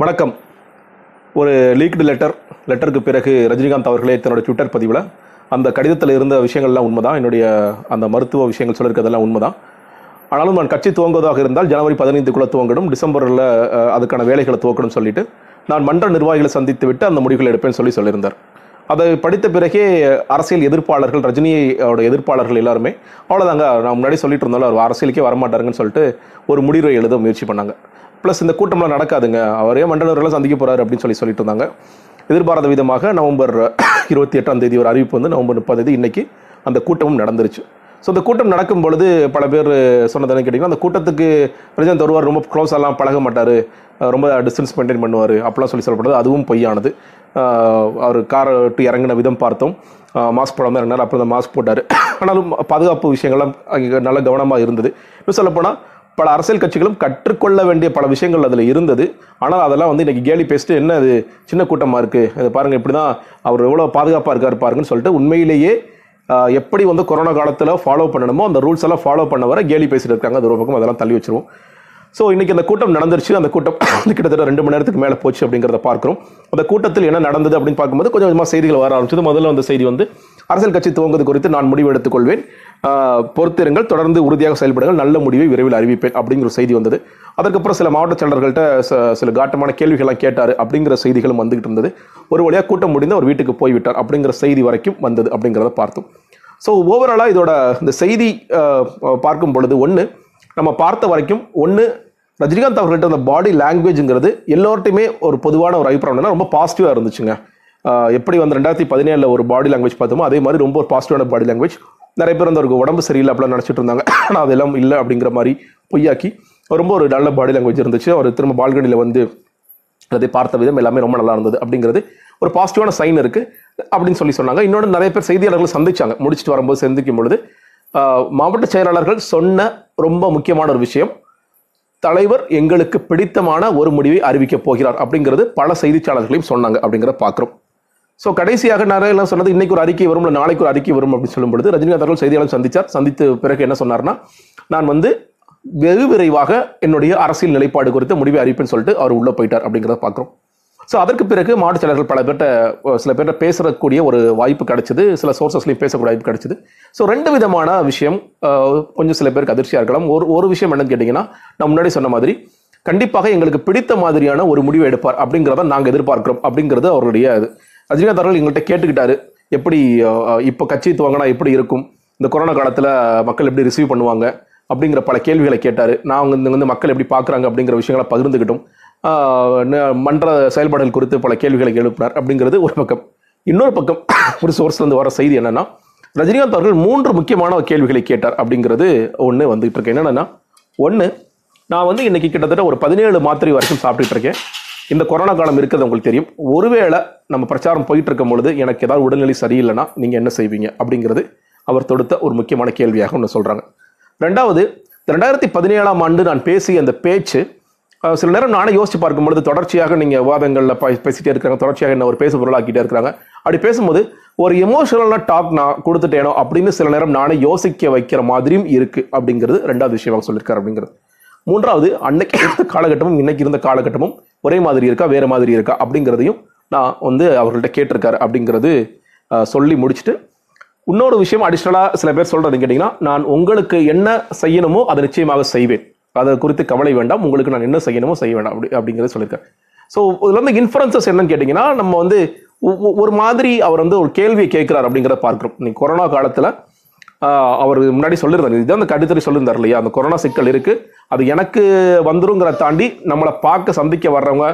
வணக்கம். ஒரு leaked letter லெட்டருக்கு பிறகு ரஜினிகாந்த் அவர்களே தன்னோட ட்விட்டர் பதிவில் அந்த கடிதத்தில் இருந்த விஷயங்கள்லாம் உண்மைதான். என்னுடைய அந்த மருத்துவ விஷயங்கள் சொல்லியிருக்கிறதெல்லாம் உண்மைதான். ஆனாலும் நான் கட்சி துவங்குவதாக இருந்தால் ஜனவரி பதினைந்துக்குள்ளே துவங்கணும் டிசம்பரில் அதுக்கான வேலைகளை துவக்கணும்னு சொல்லிட்டு நான் மன்ற நிர்வாகிகளை சந்தித்து விட்டு அந்த முடிவுகளை எடுப்பேன்னு சொல்லி சொல்லியிருந்தார். அதை படித்த பிறகே அரசியல் எதிர்ப்பாளர்கள் ரஜினியோட எதிர்ப்பாளர்கள் எல்லாருமே அவ்வளோதாங்க நான் முன்னாடி சொல்லிட்டு இருந்தாலும் அவர் அரசியலுக்கே வரமாட்டாருங்கன்னு சொல்லிட்டு ஒரு முடிவை எழுத முயற்சி பண்ணாங்க. ப்ளஸ் இந்த கூட்டம்லாம் நடக்காதுங்க. அவரே மன்ற சந்திக்க போறாரு அப்படின்னு சொல்லி சொல்லிட்டு இருந்தாங்க. எதிர்பாராத விதமாக நவம்பர் இருபத்தி எட்டாம் தேதி ஒரு அறிவிப்பு வந்து நவம்பர் முப்பது தேதி இன்னைக்கு அந்த கூட்டமும் நடந்துருச்சு. ஸோ அந்த கூட்டம் நடக்கும் பொழுது பல பேர் சொன்னதுன்னு கேட்டிங்கன்னா அந்த கூட்டத்துக்கு பிரஜன் தருவார் ரொம்ப க்ளோஸாலாம் பழக மாட்டார். ரொம்ப டிஸ்டன்ஸ் மெயின்டைன் பண்ணுவார். அப்படிலாம் சொல்லி சொல்லப்படுது. அதுவும் பொய்யானது. அவர் காரை விட்டு இறங்கின விதம் பார்த்தோம். மாஸ்க் போடாமல் இறங்கினார். அப்புறம் தான் மாஸ்க் போட்டார். ஆனாலும் பாதுகாப்பு விஷயங்கள்லாம் அங்கே நல்ல கவனமாக இருந்தது. இன்னும் சொல்லப்போனால் பல அரசியல் கட்சிகளும் கற்றுக்கொள்ள வேண்டிய பல விஷயங்கள் அதில் இருந்தது. ஆனால் அதெல்லாம் வந்து இன்றைக்கி கேலி பேசிட்டு என்ன அது சின்ன கூட்டமாக இருக்குது அதை பாருங்கள் இப்படி தான் அவர் எவ்வளோ பாதுகாப்பாக இருக்கார் பாருங்கன்னு சொல்லிட்டு உண்மையிலேயே எப்படி வந்து கொரோனா காலத்தில் ஃபாலோ பண்ணணுமோ அந்த ரூல்ஸ் எல்லாம் ஃபாலோ பண்ண வர கேலி பேசிட்டு இருக்காங்க. அது ஒரு பக்கம் அதெல்லாம் தள்ளி வச்சிருவோம். ஸோ இன்னைக்கு அந்த கூட்டம் நடந்துருச்சு. அந்த கூட்டம் கிட்டத்தட்ட ரெண்டு மணி நேரத்துக்கு மேலே போச்சு அப்படிங்கிறத பார்க்குறோம். அந்த கூட்டத்தில் என்ன நடந்தது அப்படின்னு பார்க்கும்போது கொஞ்சம் கொஞ்சமாக செய்திகள் வர ஆரம்பிச்சது. முதல்ல வந்த செய்தி வந்து அரசியல் கட்சி துவங்குவது குறித்து நான் முடிவு எடுத்துக்கொள்வேன். பொறுத்திருங்கள். தொடர்ந்து உறுதியாக செயல்படுங்கள். நல்ல முடிவை விரைவில் அறிவிப்பேன் அப்படிங்கிற செய்தி வந்தது. அதுக்கப்புறம் சில மாவட்ட செயலர்கள்ட்ட ச- சில காட்டமான கேள்விகள்லாம் கேட்டார் அப்படிங்கிற செய்திகளும் வந்துகிட்டு இருந்தது. ஒரு வழியாக கூட்டம் முடிந்து அவர் வீட்டுக்கு போய்விட்டார் அப்படிங்கிற செய்தி வரைக்கும் வந்தது அப்படிங்கிறத பார்த்தோம். ஸோ ஓவராலாக இதோட இந்த செய்தி பார்க்கும் பொழுது ஒன்று நம்ம பார்த்த வரைக்கும் ஒன்று ரஜினிகாந்த் அவர்கள்ட்ட அந்த பாடி லாங்குவேஜுங்கிறது எல்லோர்ட்டையுமே ஒரு பொதுவான ஒரு அபிப்பிராயம். என்னன்னா ரொம்ப பாசிட்டிவாக இருந்துச்சுங்க. எப்படி வந்து ரெண்டாயிரத்தி பதினேழில் ஒரு பாடி லாங்குவேஜ் பார்த்தோமோ அதே மாதிரி ரொம்ப ஒரு பாசிட்டிவான பாடி லாங்குவேஜ் நிறைய பேர் வந்து அவருக்கு உடம்பு சரியில்லை அப்படிலாம் நினச்சிட்டு இருந்தாங்க. ஆனால் அதெல்லாம் இல்லை அப்படிங்கிற மாதிரி பொய்யாக்கி ரொம்ப ஒரு நல்ல பாடி லாங்குவேஜ் இருந்துச்சு. அவர் திரும்ப பால்கனியில் வந்து அதை பார்த்த விதம் எல்லாமே ரொம்ப நல்லா இருந்தது அப்படிங்கிறது ஒரு பாசிட்டிவான சைன் இருக்குது அப்படின்னு சொல்லி சொன்னாங்க. இன்னொன்று நிறைய பேர் செய்தியாளர்கள் சந்திச்சாங்க. முடிச்சுட்டு வரும்போது சந்திக்கும் பொழுது மாவட்ட செயலாளர்கள் சொன்ன ரொம்ப முக்கியமான ஒரு விஷயம். தலைவர் எங்களுக்கு பிடித்தமான ஒரு முடிவை அறிவிக்கப் போகிறார் அப்படிங்கிறது பல செய்திச்சாளர்களையும் சொன்னாங்க அப்படிங்கிறத பார்க்குறோம். ஸோ கடைசியாக நிறைய எல்லாம் சொன்னது இன்னைக்கு ஒரு அறிக்கை வரும் இல்லை நாளைக்கு ஒரு அறிக்கை வரும் அப்படின்னு சொல்லும் பொழுது ரஜினிகாந்த் அவர்கள் செய்தியாளர் சந்தித்தார் சந்தித்த பிறகு என்ன சொன்னார்னா நான் வந்து வெகு விரைவாக என்னுடைய அரசியல் நிலைப்பாடு குறித்து முடிவை அறிவிப்பேன்னு சொல்லிட்டு அவர் உள்ளே போயிட்டார் அப்படிங்கிறத பார்க்குறோம். ஸோ அதற்கு பிறகு மாற்றுச்சாளர்கள் பல பேர்கிட்ட சில பேர்கிட்ட பேசக்கூடிய ஒரு வாய்ப்பு கிடைச்சது. சில சோர்சஸ்லையும் பேசக்கூடிய வாய்ப்பு கிடைச்சது. ஸோ ரெண்டு விதமான விஷயம் கொஞ்சம் சில பேருக்கு அதிர்ச்சியாக இருக்கலாம். ஒரு ஒரு விஷயம் என்னன்னு கேட்டிங்கன்னா நான் முன்னாடி சொன்ன மாதிரி கண்டிப்பாக எங்களுக்கு பிடித்த மாதிரியான ஒரு முடிவு எடுப்பார் அப்படிங்கிறத நாங்கள் எதிர்பார்க்கிறோம் அப்படிங்கிறது அவருடைய இது. ரஜினிகாந்த் அவர்கள் எங்கள்கிட்ட கேட்டுக்கிட்டாரு. எப்படி இப்போ கட்சி துவங்கினா எப்படி இருக்கும்? இந்த கொரோனா காலத்தில் மக்கள் எப்படி ரிசீவ் பண்ணுவாங்க? அப்படிங்கிற பல கேள்விகளை கேட்டார். நான் வந்து வந்து மக்கள் எப்படி பார்க்குறாங்க அப்படிங்கிற விஷயங்களை பகிர்ந்துக்கிட்டோம் மன்ற செயல்பாடுகள் குறித்து பல கேள்விகளை எழுப்பினார். அப்படிங்கிறது ஒரு பக்கம். இன்னொரு பக்கம் ஒரு சோர்ஸ்லேருந்து வர செய்தி என்னென்னா ரஜினிகாந்த் அவர்கள் மூன்று முக்கியமான கேள்விகளை கேட்டார் அப்படிங்கிறது ஒன்று வந்துகிட்டு இருக்கேன் என்னென்னா ஒன்று நான் வந்து இன்றைக்கி கிட்டத்தட்ட ஒரு பதினேழு மாத்திரை வரைக்கும் சாப்பிட்டுட்டு இருக்கேன். இந்த கொரோனா காலம் இருக்கிறது உங்களுக்கு தெரியும். ஒருவேளை நம்ம பிரச்சாரம் போயிட்டு இருக்கும் பொழுது எனக்கு ஏதாவது உடல்நிலை சரியில்லைன்னா நீங்கள் என்ன செய்வீங்க? அப்படிங்கிறது அவர் தொடுத்த ஒரு முக்கியமான கேள்வியாக ஒன்று சொல்கிறாங்க ரெண்டாவது ரெண்டாயிரத்தி பதினேழாம் ஆண்டு நான் பேசிய அந்த பேச்சு சில நேரம் நானே யோசிச்சு பார்க்கும் பொழுது தொடர்ச்சியாக நீங்கள் விவாதங்களில் ப பேசிட்டே இருக்கிறாங்க தொடர்ச்சியாக என்ன ஒரு பேசு பொருளாக்கிட்டே இருக்கிறாங்க. அப்படி பேசும்போது ஒரு எமோஷனலான டாக் நான் கொடுத்துட்டேனோ அப்படின்னு சில நேரம் நானே யோசிக்க வைக்கிற மாதிரியும் இருக்கு அப்படிங்கிறது ரெண்டாவது விஷயமாக சொல்லியிருக்காரு அப்படிங்கிறது. மூன்றாவது அன்னைக்கு இருந்த காலகட்டமும் இன்னைக்கு இருந்த காலகட்டமும் ஒரே மாதிரி இருக்கா வேறு மாதிரி இருக்கா அப்படிங்கிறதையும் நான் வந்து அவர்கள்ட்ட கேட்டிருக்காரு அப்படிங்கிறது சொல்லி முடிச்சுட்டு இன்னொரு விஷயம் அடிஷ்னலாக சில பேர் சொல்கிறது கேட்டிங்கன்னா நான் உங்களுக்கு என்ன செய்யணுமோ அதை நிச்சயமாக செய்வேன். அதை குறித்து கவலை வேண்டாம். உங்களுக்கு நான் என்ன செய்யணுமோ செய்ய வேண்டாம். அப்படி அப்படிங்கிறத சொல்லியிருக்கேன் ஸோ இதில் வந்து இன்ஃபரன்சஸ் என்னன்னு கேட்டிங்கன்னா நம்ம வந்து ஒரு மாதிரி அவர் வந்து ஒரு கேள்வியை கேட்குறாரு அப்படிங்கிறத பார்க்குறோம். நீ கொரோனா காலத்தில் அவர் முன்னாடி சொல்லியிருந்தார். இதுதான் அந்த கடிதத்தை சொல்லியிருந்தார் இல்லையா? அந்த கொரோனா சிக்கல் இருக்குது அது எனக்கு வந்துருங்கிற தாண்டி நம்மளை பார்க்க சந்திக்க வர்றவங்க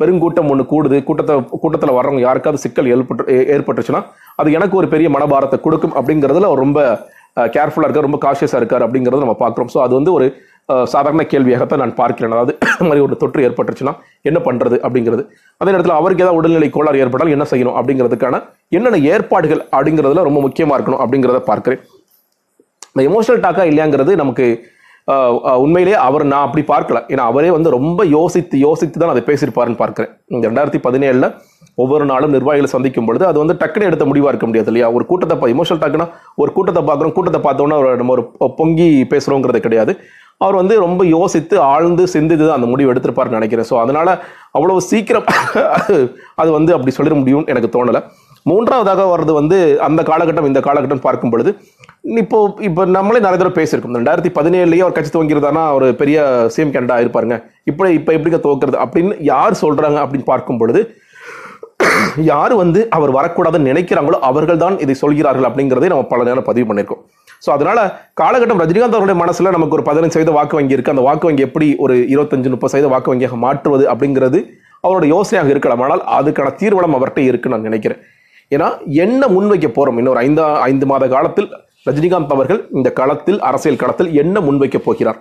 பெருங்கூட்டம் ஒன்று கூடுது. கூட்டத்தை கூட்டத்தில் வர்றவங்க யாருக்காவது சிக்கல் ஏற்பட்டு ஏற்பட்டுச்சுன்னா அது எனக்கு ஒரு பெரிய மனபாரத்தை கொடுக்கும் அப்படிங்கிறதுல அவர் ரொம்ப கேர்ஃபுல்லாக இருக்கார் ரொம்ப காஷியஸாக இருக்கார் அப்படிங்கிறத நம்ம பார்க்குறோம். ஸோ அது வந்து ஒரு சாதாரண கேள்வியாகத்தான் நான் பார்க்கிறேன். அதாவது மாதிரி ஒரு தொற்று ஏற்பட்டுச்சுன்னா என்ன பண்ணுறது அப்படிங்கிறது. அதே நேரத்தில் அவருக்கு ஏதாவது உடல்நிலை கோளாறு ஏற்பட்டால் என்ன செய்யணும் அப்படிங்கிறதுக்கான என்னென்ன ஏற்பாடுகள் அப்படிங்கிறதுல ரொம்ப முக்கியமாக இருக்கணும் அப்படிங்கிறத பார்க்குறேன். இந்த எமோஷனல் டாக்கா இல்லையாங்கிறது நமக்கு உண்மையிலேயே அவர் நான் அப்படி பார்க்கல. ஏன்னா அவரே வந்து ரொம்ப யோசித்து யோசித்து தான் அதை பேசியிருப்பாருன்னு பார்க்குறேன். இந்த ரெண்டாயிரத்தி பதினேழில் ஒவ்வொரு நாளும் நிர்வாகிகளை சந்திக்கும் பொழுது அது வந்து டக்குன்னு எடுத்த முடிவாக இருக்க முடியாது இல்லையா? ஒரு கூட்டத்தை இமோஷனல் டக்குனா ஒரு கூட்டத்தை பார்க்குறோம் கூட்டத்தை பார்த்தோன்னா ஒரு நம்ம ஒரு பொங்கி பேசுகிறோங்கிறது கிடையாது. அவர் வந்து ரொம்ப யோசித்து ஆழ்ந்து சிந்தித்து தான் அந்த முடிவு எடுத்திருப்பாருன்னு நினைக்கிறேன். ஸோ அதனால் அவ்வளோ சீக்கிரம் அது வந்து அப்படி சொல்லிட முடியும்னு எனக்கு தோணலை. மூன்றாவதாக வர்றது வந்து அந்த காலகட்டம் இந்த காலகட்டம் பார்க்கும் பொழுது இப்போ இப்போ நம்மளே நிறைய தடவை பேசியிருக்கோம். ரெண்டாயிரத்தி பதினேழுலேயே அவர் கட்சி துவங்கிறதானா ஒரு பெரிய சிஎம் கேண்டடா இருப்பாருங்க இப்போ இப்போ எப்படிங்க துவக்கிறது அப்படின்னு யார் சொல்கிறாங்க அப்படின்னு பார்க்கும் பொழுது யார் வந்து அவர் வரக்கூடாதுன்னு நினைக்கிறாங்களோ அவர்கள் தான் இதை சொல்கிறார்கள் அப்படிங்கிறதே நம்ம பல நேரம் பதிவு பண்ணியிருக்கோம். ஸோ அதனால காலகட்டம் ரஜினிகாந்த் அவருடைய மனசில் நமக்கு ஒரு பதினஞ்சு சதவீத வாக்கு வங்கி இருக்குது அந்த வாக்கு வங்கி எப்படி ஒரு இருபத்தஞ்சு முப்பது சதவீத வாக்கு வங்கியாக மாற்றுவது அப்படிங்கிறது அவரோட யோசனையாக இருக்கலாம். ஆனால் அதுக்கான தீர்வனம் அவர்கிட்ட இருக்குன்னு நான் நினைக்கிறேன். ஏன்னா என்ன முன்வைக்க போறோம்? இன்னொரு ஐந்து ஐந்து மாத காலத்தில் ரஜினிகாந்த் அவர்கள் இந்த களத்தில் அரசியல் களத்தில் என்ன முன்வைக்க போகிறார்?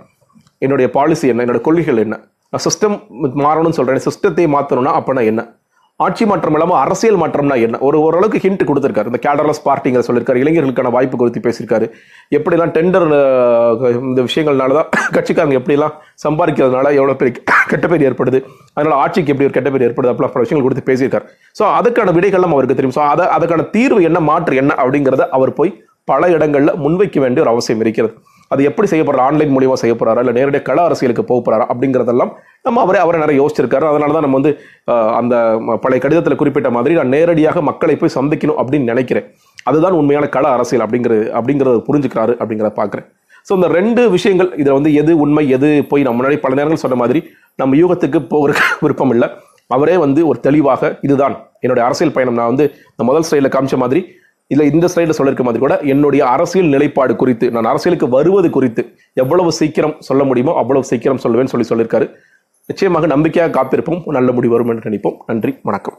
என்னுடைய பாலிசி என்ன? என்னோட கொள்கைகள் என்ன? நான் சிஸ்டம் மாறணும்னு சொல்றேன். சிஸ்டத்தை மாற்றணும்னா அப்போனா என்ன? ஆட்சி மாற்றம் இல்லாமல் அரசியல் மாற்றம்னா என்ன? ஒரு ஓரளவுக்கு ஹிண்ட் கொடுத்துருக்காரு. இந்த கேடர்லஸ் பார்ட்டிங்கிற சொல்லியிருக்காரு. இளைஞர்களுக்கான வாய்ப்பு குறித்து பேசியிருக்காரு. எப்படிலாம் டெண்டர் இந்த விஷயங்கள்னால தான் கட்சிக்காரங்க எப்படிலாம் சம்பாதிக்கிறதுனால எவ்வளோ பெரிய கெட்ட பேர் ஏற்படுது? அதனால் ஆட்சிக்கு எப்படி ஒரு கெட்ட பேர் ஏற்படுது? அப்படிலாம் பல விஷயங்கள் கொடுத்து பேசியிருக்காரு. ஸோ அதுக்கான விடைகள்லாம் அவருக்கு தெரியும். ஸோ அதை அதுக்கான தீர்வு என்ன மாற்று என்ன அப்படிங்கிறத அவர் போய் பல இடங்களில் முன்வைக்க வேண்டிய ஒரு அவசியம் இருக்கிறது. அது எப்படி செய்ய ஆன்லைன் மூலியமாக செய்ய போறாரா இல்லை நேரடியாக கள அரசியலுக்கு போக அப்படிங்கிறதெல்லாம் நம்ம அவரே அவரை நிறைய யோசிச்சிருக்காரு. அதனால தான் நம்ம வந்து அந்த பழைய கடிதத்தில் குறிப்பிட்ட மாதிரி நான் நேரடியாக மக்களை போய் சந்திக்கணும் அப்படின்னு நினைக்கிறேன். அதுதான் உண்மையான கள அரசியல் அப்படிங்கிறது அப்படிங்கிறத புரிஞ்சுக்கிறாரு அப்படிங்கிறத பார்க்குறேன் ஸோ இந்த ரெண்டு விஷயங்கள் இதில் வந்து எது உண்மை எது போய் நம்ம முன்னாடி பல நேரங்கள் சொன்ன மாதிரி நம்ம யூகத்துக்கு போகிறதுக்கு விருப்பம் இல்லை. அவரே வந்து ஒரு தெளிவாக இதுதான். என்னுடைய அரசியல் பயணம் நான் வந்து இந்த முதல் ஸ்டைலில் காமிச்ச மாதிரி இல்ல இந்த ஸ்லைடில் சொல்லிருக்க மாதிரி கூட என்னுடைய அரசியல் நிலைப்பாடு குறித்து நான் அரசியலுக்கு வருவது குறித்து எவ்வளவு சீக்கிரம் சொல்ல முடியுமோ அவ்வளவு சீக்கிரம் சொல்லுவேன்னு சொல்லி சொல்லியிருக்காரு நிச்சயமாக நம்பிக்கையாக காத்திருப்போம். நல்ல முடிவு வரும் என்று நினைப்போம். நன்றி. வணக்கம்.